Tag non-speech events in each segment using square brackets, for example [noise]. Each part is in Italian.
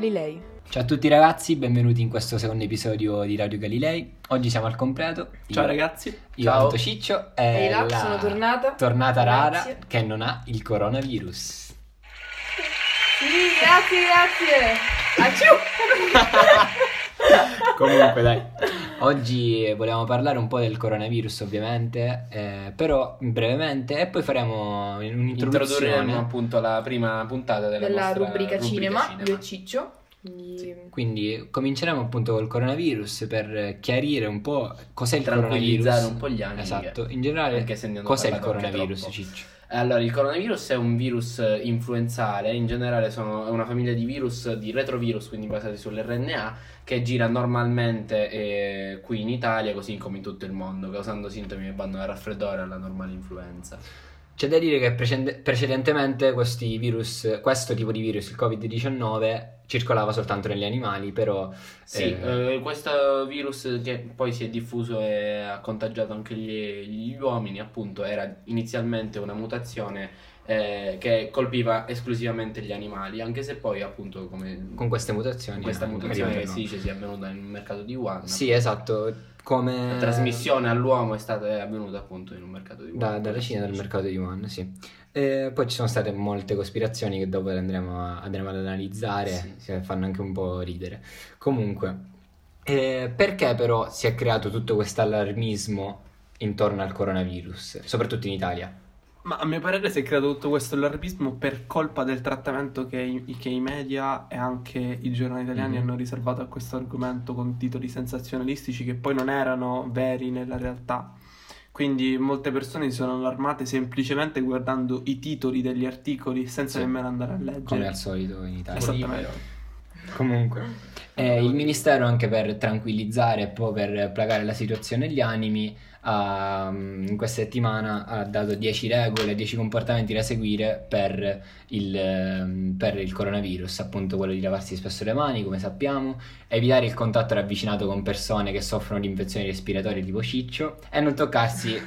Galilei. Ciao a tutti ragazzi, benvenuti in questo secondo episodio di Radio Galilei. Oggi siamo al completo. Ciao Io- ragazzi. Io Ciao. Anto Ciccio e là, la sono tornata. tornata rara Grazie. che non ha il coronavirus. Sì, grazie, grazie. Acciù! [laughs] [laughs] Comunque dai, oggi volevamo parlare un po' del coronavirus ovviamente, eh, però brevemente e poi faremo un'introduzione. Introdurremo appunto la prima puntata della, Della nostra rubrica, cinema, cinema. io e Ciccio. Quindi- Quindi cominceremo appunto col coronavirus per chiarire un po' cos'è il Tranquillizzare coronavirus. un po' gli animi. Esatto, in generale cos'è il coronavirus. Ciccio? Allora, il coronavirus è un virus eh, influenzale, in generale sono, è una famiglia di virus, di retrovirus, quindi basati sull'RNA, che gira normalmente eh, qui in Italia, così come in tutto il mondo, causando sintomi che vanno dal raffreddore alla normale influenza. C'è da dire che precede- precedentemente virus, questo tipo di virus, il Covid-19, circolava soltanto negli animali, però Sì, eh, eh, questo virus che poi si è diffuso e ha contagiato anche gli, gli uomini, appunto, era inizialmente una mutazione eh, che colpiva esclusivamente gli animali, anche se poi, appunto, come con queste mutazioni... questa mutazione che si dice sia avvenuta nel mercato di Wuhan, Sì, esatto, come... la trasmissione all'uomo è stata è avvenuta appunto in un mercato di Da- Wuhan. dalla Cina, dal mercato di Wuhan, sì. E poi ci sono state molte cospirazioni che dopo andremo, a- andremo ad analizzare, Sì. che fanno anche un po' ridere. Comunque, eh, perché però si è creato tutto questo allarmismo intorno al coronavirus, soprattutto in Italia? Ma a mio parere si è creato tutto questo allarmismo per colpa del trattamento che i, che i media e anche i giornali italiani Mhm. hanno riservato a questo argomento con titoli sensazionalistici che poi non erano veri nella realtà. Quindi molte persone si sono allarmate semplicemente guardando i titoli degli articoli senza Sì. nemmeno andare a leggere. Come al solito in Italia. Esatto. Comunque, eh, il ministero anche per tranquillizzare e poi per placare la situazione e gli animi, ha, mm, in questa settimana ha dato 10 regole, 10 comportamenti da seguire per il, ehm, per il coronavirus, appunto quello di lavarsi spesso le mani, come sappiamo, evitare il contatto ravvicinato con persone che soffrono di infezioni respiratorie tipo ciccio e non toccarsi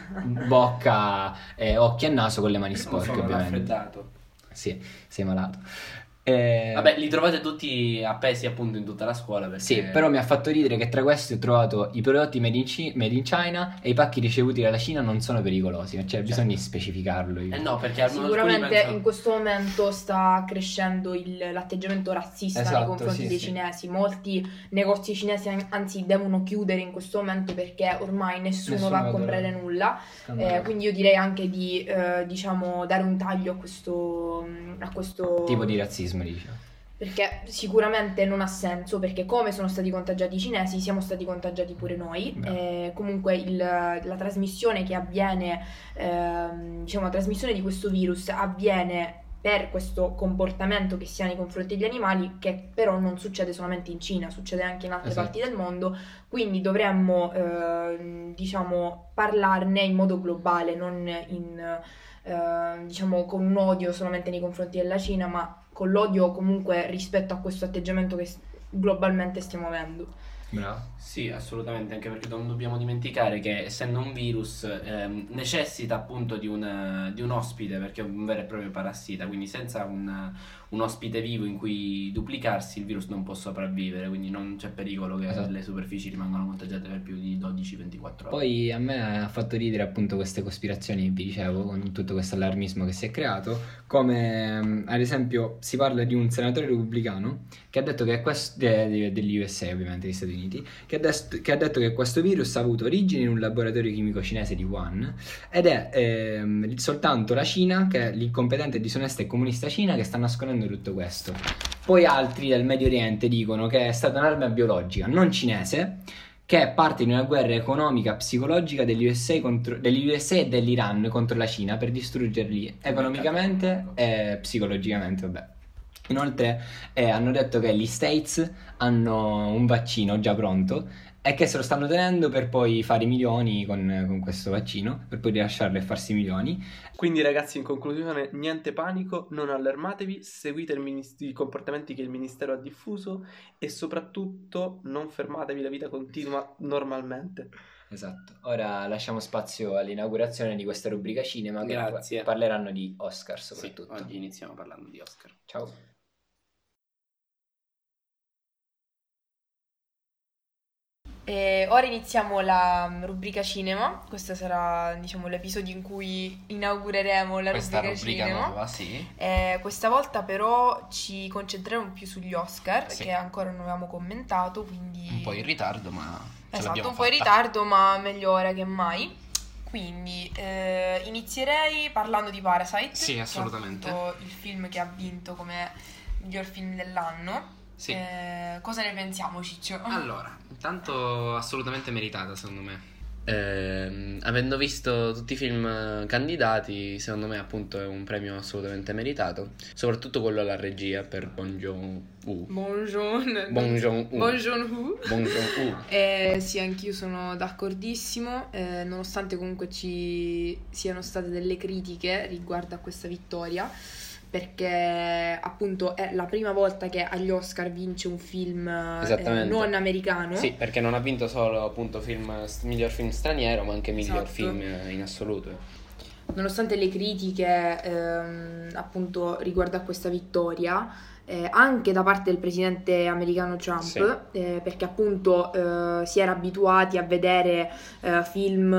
bocca, eh, occhi e naso con le mani sporche, ovviamente. Sì, sei malato. Eh, Vabbè, li trovate tutti appesi appunto in tutta la scuola perché... Sì, però mi ha fatto ridere che tra questi ho trovato i prodotti made in, Ci- made in China e i pacchi ricevuti dalla Cina non sono pericolosi, cioè bisogna specificarlo. io. Eh no, perché almeno Sicuramente pensano- in questo momento sta crescendo il- l'atteggiamento razzista Esatto, nei confronti sì, dei sì. cinesi. Molti negozi cinesi an- anzi devono chiudere in questo momento perché ormai nessuno, Nessuno va a comprare dove- nulla. Eh, quindi io direi anche di eh, diciamo dare un taglio a questo, a questo tipo di razzismo, diciamo. perché sicuramente non ha senso perché come sono stati contagiati i cinesi siamo stati contagiati pure noi. Eh, comunque il- la trasmissione che avviene ehm, diciamo la trasmissione di questo virus avviene per questo comportamento che si ha nei confronti degli animali che però non succede solamente in Cina succede anche in altre Esatto. parti del mondo quindi dovremmo ehm, diciamo parlarne in modo globale non in eh, diciamo con un odio solamente nei confronti della Cina ma con l'odio comunque rispetto a questo atteggiamento che globalmente stiamo avendo. Bravo. Sì, assolutamente, anche perché non dobbiamo dimenticare che essendo un virus ehm, necessita appunto di un, di un ospite perché è un vero e proprio parassita, quindi senza un, un ospite vivo in cui duplicarsi il virus non può sopravvivere, quindi non c'è pericolo che Esatto. le superfici rimangano contagiate per più di 12-24 ore. Poi a me ha fatto ridere appunto queste cospirazioni vi dicevo, con tutto questo allarmismo che si è creato, come mm, ad esempio si parla di un senatore repubblicano che ha detto che questo, de- degli USA ovviamente, degli Stati Uniti, che ha, des- che ha detto che questo virus ha avuto origine in un laboratorio chimico cinese di Wuhan ed è ehm, soltanto la Cina, che è l'incompetente, disonesta e comunista Cina, che sta nascondendo tutto questo. Poi altri del Medio Oriente dicono che è stata un'arma biologica non cinese che è parte di una guerra economica psicologica degli USA, contro- degli USA e dell'Iran contro la Cina per distruggerli economicamente e psicologicamente, vabbè. Inoltre eh, hanno detto che gli States hanno un vaccino già pronto e che se lo stanno tenendo per poi fare i milioni con, con questo vaccino, per poi rilasciarlo e farsi i milioni. Quindi ragazzi, in conclusione, niente panico, non allarmatevi, seguite il minis- i comportamenti che il Ministero ha diffuso e soprattutto non fermatevi, la vita continua normalmente. Esatto. Ora lasciamo spazio all'inaugurazione di questa rubrica cinema che Grazie. parleranno di Oscar Sì, soprattutto. oggi iniziamo parlando di Oscar. Ciao. E ora iniziamo la mm, rubrica cinema. Questo sarà, diciamo, l'episodio in cui inaugureremo la Questa rubrica, rubrica cinema. nuova, sì. Eh, questa volta però ci concentreremo più sugli Oscar, Sì. che ancora non avevamo commentato, quindi... Un po' in ritardo, ma Esatto, un po' in fatta. ritardo, ma meglio ora che mai. Quindi eh, inizierei parlando di Parasite. Sì, assolutamente. il film che ha vinto come miglior film dell'anno. Sì. Eh, cosa ne pensiamo, Ciccio? [laughs] Allora, intanto assolutamente meritata secondo me. Ehm, avendo visto tutti i film candidati, secondo me appunto è un premio assolutamente meritato, soprattutto quello alla regia per Bong Joon-ho. Buongiorno. Bong Joon-ho. Buongiorno. Bong Joon-ho. [laughs] Eh, sì, anch'io sono d'accordissimo, eh, nonostante comunque ci siano state delle critiche riguardo a questa vittoria, perché appunto è la prima volta che agli Oscar vince un film eh, non americano. Sì, perché non ha vinto solo appunto film, miglior film straniero, ma anche miglior Esatto. film in assoluto. Nonostante le critiche ehm, appunto riguardo a questa vittoria, eh, anche da parte del presidente americano Trump, Sì. eh, perché appunto eh, si era abituati a vedere eh, film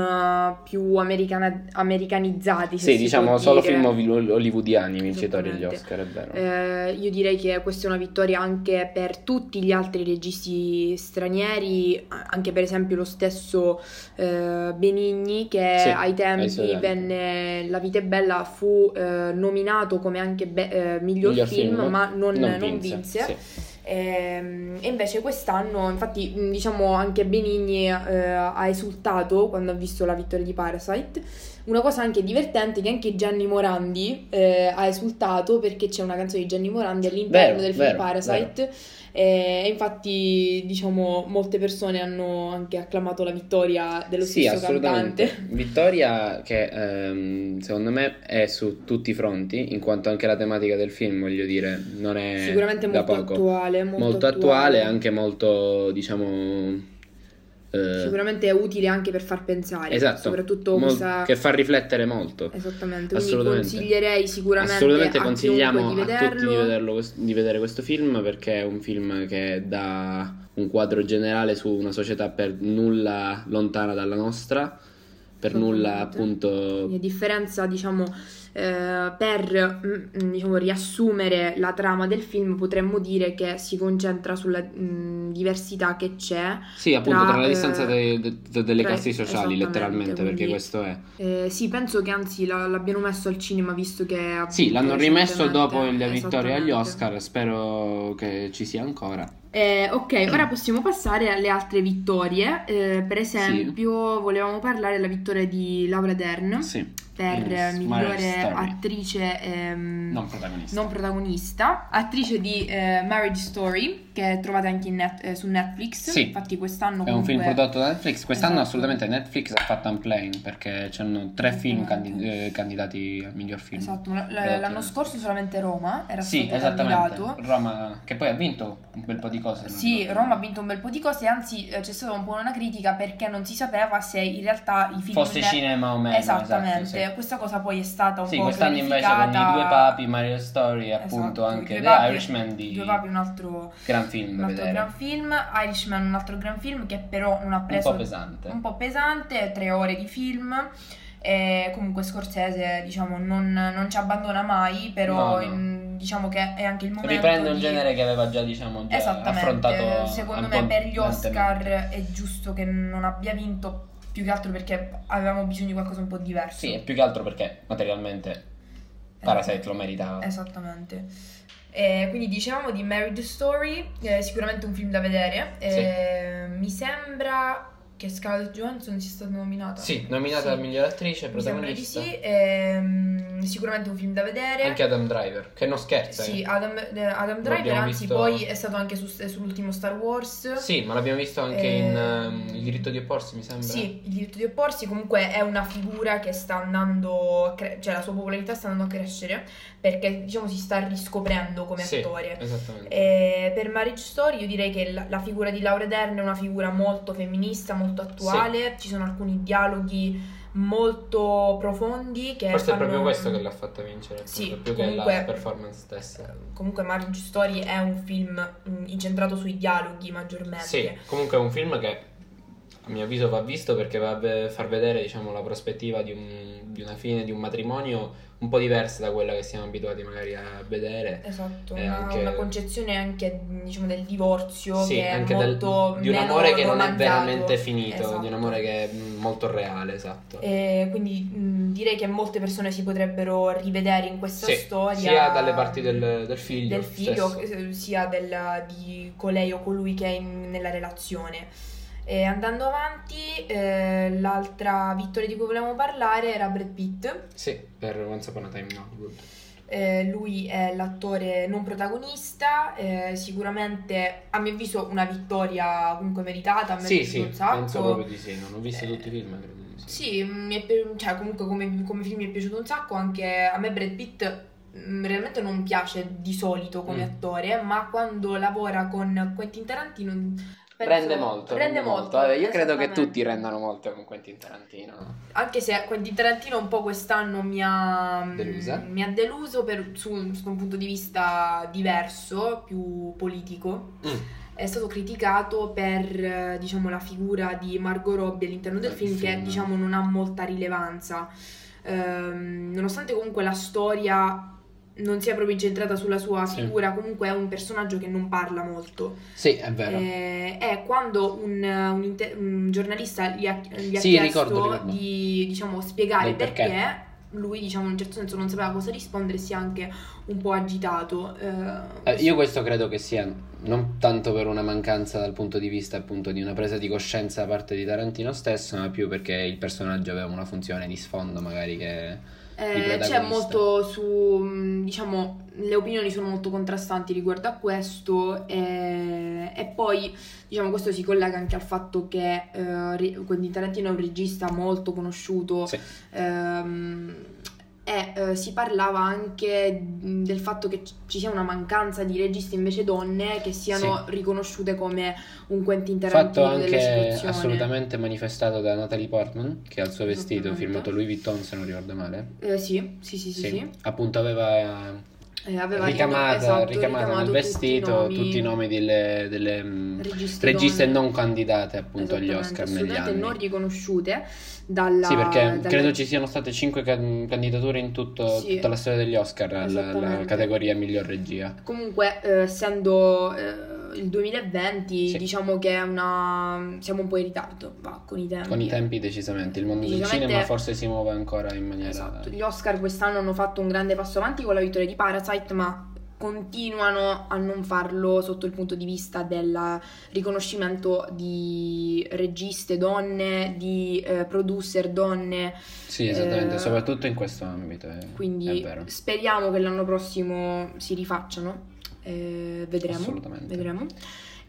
più americana- americanizzati. Sì, diciamo solo dire. film holly- hollywoodiani vincitori Esattamente. Oscar, è vero. Eh, io direi che questa è una vittoria anche per tutti gli altri registi stranieri, anche per esempio lo stesso eh, Benigni che Sì, ai tempi venne La vita è bella fu nominato come anche be- miglior, Miglior film, film, ma non, non non vinse, sì. Ehm, E invece quest'anno, infatti, mh, diciamo anche Benigni eh, ha esultato quando ha visto la vittoria di Parasite. Una cosa anche divertente è che anche Gianni Morandi eh, ha esultato perché c'è una canzone di Gianni Morandi all'interno Vero, del film vero, Parasite. E infatti, diciamo, molte persone hanno anche acclamato la vittoria dello Sì, stesso assolutamente. cantante. Vittoria che ehm, secondo me è su tutti i fronti, in quanto anche la tematica del film, voglio dire, non è Sicuramente da molto poco. attuale. Molto, Molto attuale, anche molto, diciamo... eh, Sicuramente è utile anche per far pensare. esatto, Soprattutto mol- questa... che fa riflettere molto. Esattamente, quindi consiglierei sicuramente Assolutamente a consigliamo di a tutti di, vederlo. vederlo di vedere questo film perché è un film che dà un quadro generale su una società per nulla lontana dalla nostra, per nulla appunto a differenza, diciamo, eh, per mm, mm, diciamo, riassumere la trama del film, potremmo dire che si concentra sulla mm, diversità che c'è. Sì, appunto, tra, tra, la eh, distanza de- de- delle tra- classi sociali, letteralmente, perché quindi- questo è. Eh, sì, penso che anzi la- l'abbiano messo al cinema visto che Sì, l'hanno rimesso dopo la vittoria agli. Oscar, spero che ci sia ancora. Eh, ok, ora possiamo passare alle altre vittorie. Eh, per Sì. esempio, volevamo parlare della vittoria di Laura Dern Sì, per Marriage migliore attrice ehm, non protagonista. non protagonista, attrice di eh, Marriage Story, che trovate anche net- eh, su Netflix. Sì. Infatti, quest'anno È un film comunque- prodotto da Netflix. Quest'anno Esatto. assolutamente Netflix ha fatto un plane perché c'hanno tre film Esattamente. candi- eh, candidati al miglior film. Esatto, l- l'anno scorso solamente Roma era Sì, stato candidato. Roma, che poi ha vinto un bel po' di cose. Sì, Roma ha vinto un bel po' di cose, anzi eh, c'è stata un po' una critica perché non si sapeva se in realtà i film Fosse ne- cinema o meno. Esattamente, esatto, questa cosa poi è stata un sì. Po' quest'anno invece con i due papi, Mario Story e appunto Esatto, anche The papi- Irishman di Due papi un altro, gran film un altro gran film, Irishman un altro gran film che però non ha Un preso po' pesante. un po' pesante, tre ore di film. E comunque Scorsese diciamo non, non ci abbandona mai, però No, no. in- diciamo che è anche il momento Riprende un di- genere che aveva già, diciamo, già affrontato. secondo me per gli. Oscar è giusto che non abbia vinto più che altro perché avevamo bisogno di qualcosa un po' diverso. Sì, più che altro perché materialmente Parasite lo meritava. Esattamente. E quindi dicevamo di Married Story, eh, sicuramente un film da vedere. Eh, Mi sembra che Scarlett Johansson sia stata nominata. Sì, nominata Sì. miglior attrice, Mi sembra di protagonista. sì. ehm, sicuramente un film da vedere. Anche Adam Driver, che non scherza. Sì, eh. Adam, eh, Adam Driver, anzi visto- poi è stato anche su- sull'ultimo Star Wars. Sì, ma l'abbiamo visto anche Eh, in ehm, Il diritto di opporsi, mi sembra. Sì, il diritto di opporsi comunque è una figura che sta andando, a cre- cioè la sua popolarità sta andando a crescere perché diciamo si sta riscoprendo come Sì, attore. Esattamente. E per Marriage Story io direi che la, la figura di Laura Dern è una figura molto femminista, molto attuale, ci sono alcuni dialoghi molto profondi che Forse è fanno- proprio questo che l'ha fatta vincere, Sì, più che comunque- la performance stessa. Comunque Marriage Story è un film mm, incentrato sui dialoghi maggiormente. Sì, comunque è un film che mio avviso va visto perché va a far vedere diciamo, la prospettiva di, un- di una fine di un matrimonio un po' diversa da quella che siamo abituati magari a vedere. Esatto, una, anche- una concezione anche diciamo del divorzio Sì, che è anche del- di un amore che non è veramente finito, di un Esatto. amore che è molto reale, esatto. E quindi mh, direi che molte persone si potrebbero rivedere in questa Sì, storia sia dalle parti del, del figlio, del figlio, stesso. eh, sia del- di colei o colui che è in- nella relazione. E andando avanti, eh, l'altra vittoria di cui volevamo parlare era Brad Pitt. Sì, per Once Upon a Time in Hollywood. Eh, lui è l'attore non protagonista, eh, sicuramente a mio avviso una vittoria comunque meritata, a me Sì, sì, un sacco. penso proprio di sì, non ho visto Eh, tutti i film, credo di sì. Sì, mi è pi- cioè comunque come, come film mi è piaciuto un sacco, anche a me Brad Pitt mm, realmente non piace di solito come Mm. attore, ma quando lavora con Quentin Tarantino Rende molto, rende molto. Vabbè, io credo che tutti rendano molto con Quentin Tarantino. Anche se Quentin Tarantino un po' quest'anno mi ha Delusa? mi ha deluso per- su, su un punto di vista diverso, più politico. Mm. È stato criticato per eh, diciamo, la figura di Margot Robbie all'interno del Eh, film, il che film. diciamo, non ha molta rilevanza. Ehm, nonostante comunque la storia non sia proprio incentrata sulla sua Sì. figura, comunque è un personaggio che non parla molto. Sì, è vero. Eh, è quando un, un inte- un giornalista gli ha, gli ha Sì, chiesto ricordo, ricordo. di diciamo, spiegare perché. perché. lui diciamo in un certo senso non sapeva cosa rispondere si è anche un po' agitato. Eh, Eh, io questo credo che sia non tanto per una mancanza dal punto di vista appunto di una presa di coscienza da parte di Tarantino stesso, ma più perché il personaggio aveva una funzione di sfondo magari che... Eh, c'è molto su, mh, diciamo, le opinioni sono molto contrastanti riguardo a questo e, e poi, diciamo, questo si collega anche al fatto che eh, Quentin Tarantino è un regista molto conosciuto Sì. ehm, e eh, si parlava anche mh, del fatto che ci- sia una mancanza di registi invece donne che siano riconosciute come un Quentin Fatto Tarantino della anche assolutamente manifestato da Natalie Portman, che al suo vestito firmato Louis Vuitton, se non ricordo male. Eh, sì, sì, sì, sì, sì. Appunto aveva Eh, aveva ricamata, esatto, ricamata nel vestito tutti i tutti i nomi delle, delle, mm, Registe non candidate appunto agli Oscar negli anni. non riconosciute dalla Sì, perché dalla- credo ci siano state 5 candidature in tutto- Sì. tutta la storia degli Oscar alla, categoria miglior regia. Comunque, eh, essendo eh, il 2020, Sì. diciamo che è una siamo un po' in ritardo, va, con i tempi. Con i tempi decisamente, il mondo del Decisamente- cinema forse si muove ancora in maniera... Esatto, gli Oscar quest'anno hanno fatto un grande passo avanti con la vittoria di Parasite, ma continuano a non farlo sotto il punto di vista del riconoscimento di registe donne, di eh, producer donne, Sì, esattamente, Eh, soprattutto in questo ambito, è quindi speriamo che l'anno prossimo si rifacciano, eh, vedremo. Assolutamente. vedremo.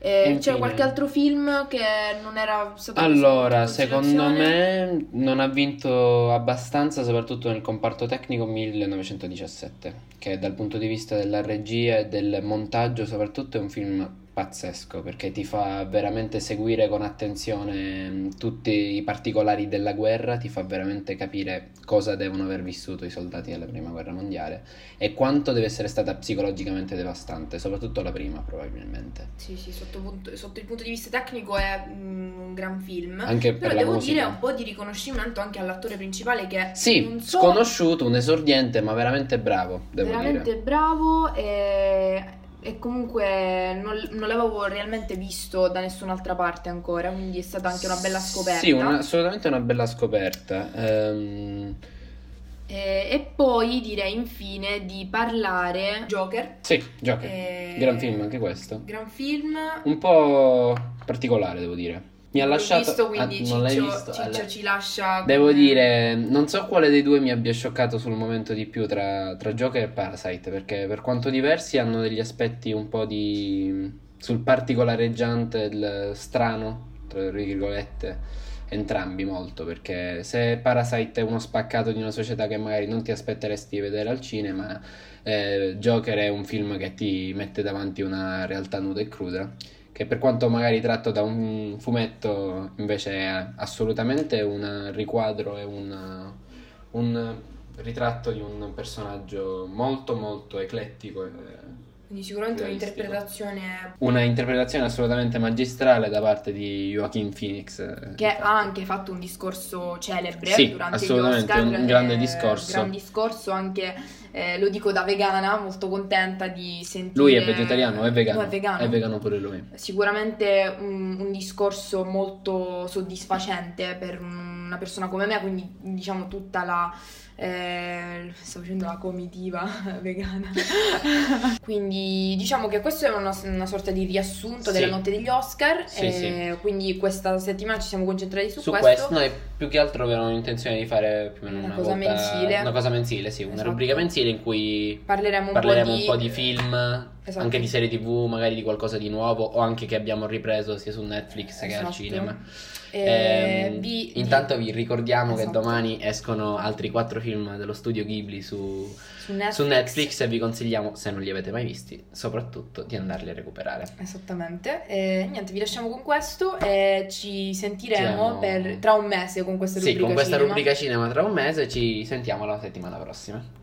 Eh, C'è qualche altro film che non era stato Allora, secondo me non ha vinto abbastanza, soprattutto nel comparto tecnico 1917, che dal punto di vista della regia e del montaggio soprattutto è un film pazzesco, perché ti fa veramente seguire con attenzione mh, tutti i particolari della guerra, ti fa veramente capire cosa devono aver vissuto i soldati della Prima Guerra Mondiale e quanto deve essere stata psicologicamente devastante, soprattutto la prima probabilmente. Sì, sì, sotto, punto- sotto il punto di vista tecnico è mm, un gran film. Anche per Però devo musica. dire un po' di riconoscimento anche all'attore principale che Sì, non so, sconosciuto, un esordiente, ma veramente bravo, devo veramente dire. bravo e, e comunque non, non l'avevo realmente visto da nessun'altra parte ancora, quindi è stata anche una bella scoperta. Sì, una- assolutamente una bella scoperta. Ehm, E, e poi direi infine di parlare Joker. sì, Joker. Eh, Gran film anche questo. Gran film. Un po' particolare, devo dire. Mi ha lasciato... visto, Ah, quindi non l'hai visto? Ciccio Allora. ci lascia. Devo dire, non so quale dei due mi abbia scioccato sul momento di più tra, tra Joker e Parasite, perché per quanto diversi hanno degli aspetti un po' di... sul particolareggiante, il strano, tra virgolette, entrambi molto, perché se Parasite è uno spaccato di una società che magari non ti aspetteresti di vedere al cinema, eh, Joker è un film che ti mette davanti una realtà nuda e cruda che per quanto magari tratto da un fumetto invece è assolutamente un riquadro e un, un ritratto di un personaggio molto molto eclettico e Quindi sicuramente un'interpretazione Una interpretazione assolutamente magistrale da parte di Joaquin Phoenix. eh, che infatti. ha anche fatto un discorso celebre Sì, durante gli assolutamente, Oscar. un grande eh, discorso. gran discorso anche, eh, lo dico da vegana, molto contenta di sentire... Lui è vegetariano, è vegano. No, è vegano. È vegano pure lui. Sicuramente un, un discorso molto soddisfacente per una persona come me, quindi diciamo tutta la... eh, sto facendo la comitiva [laughs] vegana. [laughs] quindi diciamo che questo è una, una sorta di riassunto Sì. della notte degli Oscar. Sì, e Quindi questa settimana ci siamo concentrati su, Su questo. questo, noi più che altro avevamo intenzione di fare più o meno Una una, cosa volta- mensile. Una cosa mensile, sì, una Esatto. rubrica mensile in cui Parleremo un parleremo po' di... un po' di film, Esatto. anche di serie tv, magari di qualcosa di nuovo o anche che abbiamo ripreso sia su Netflix che al Esatto. cinema. Eh, Ehm, vi- intanto vi ricordiamo che Esatto. domani escono altri quattro film dello studio Ghibli su, su Netflix. su Netflix e vi consigliamo, se non li avete mai visti, soprattutto di andarli a recuperare. Esattamente. E niente, vi lasciamo con questo e ci sentiremo Siamo- per, tra un mese con questa Sì, rubrica con questa cinema. rubrica cinema tra un mese ci sentiamo la settimana prossima.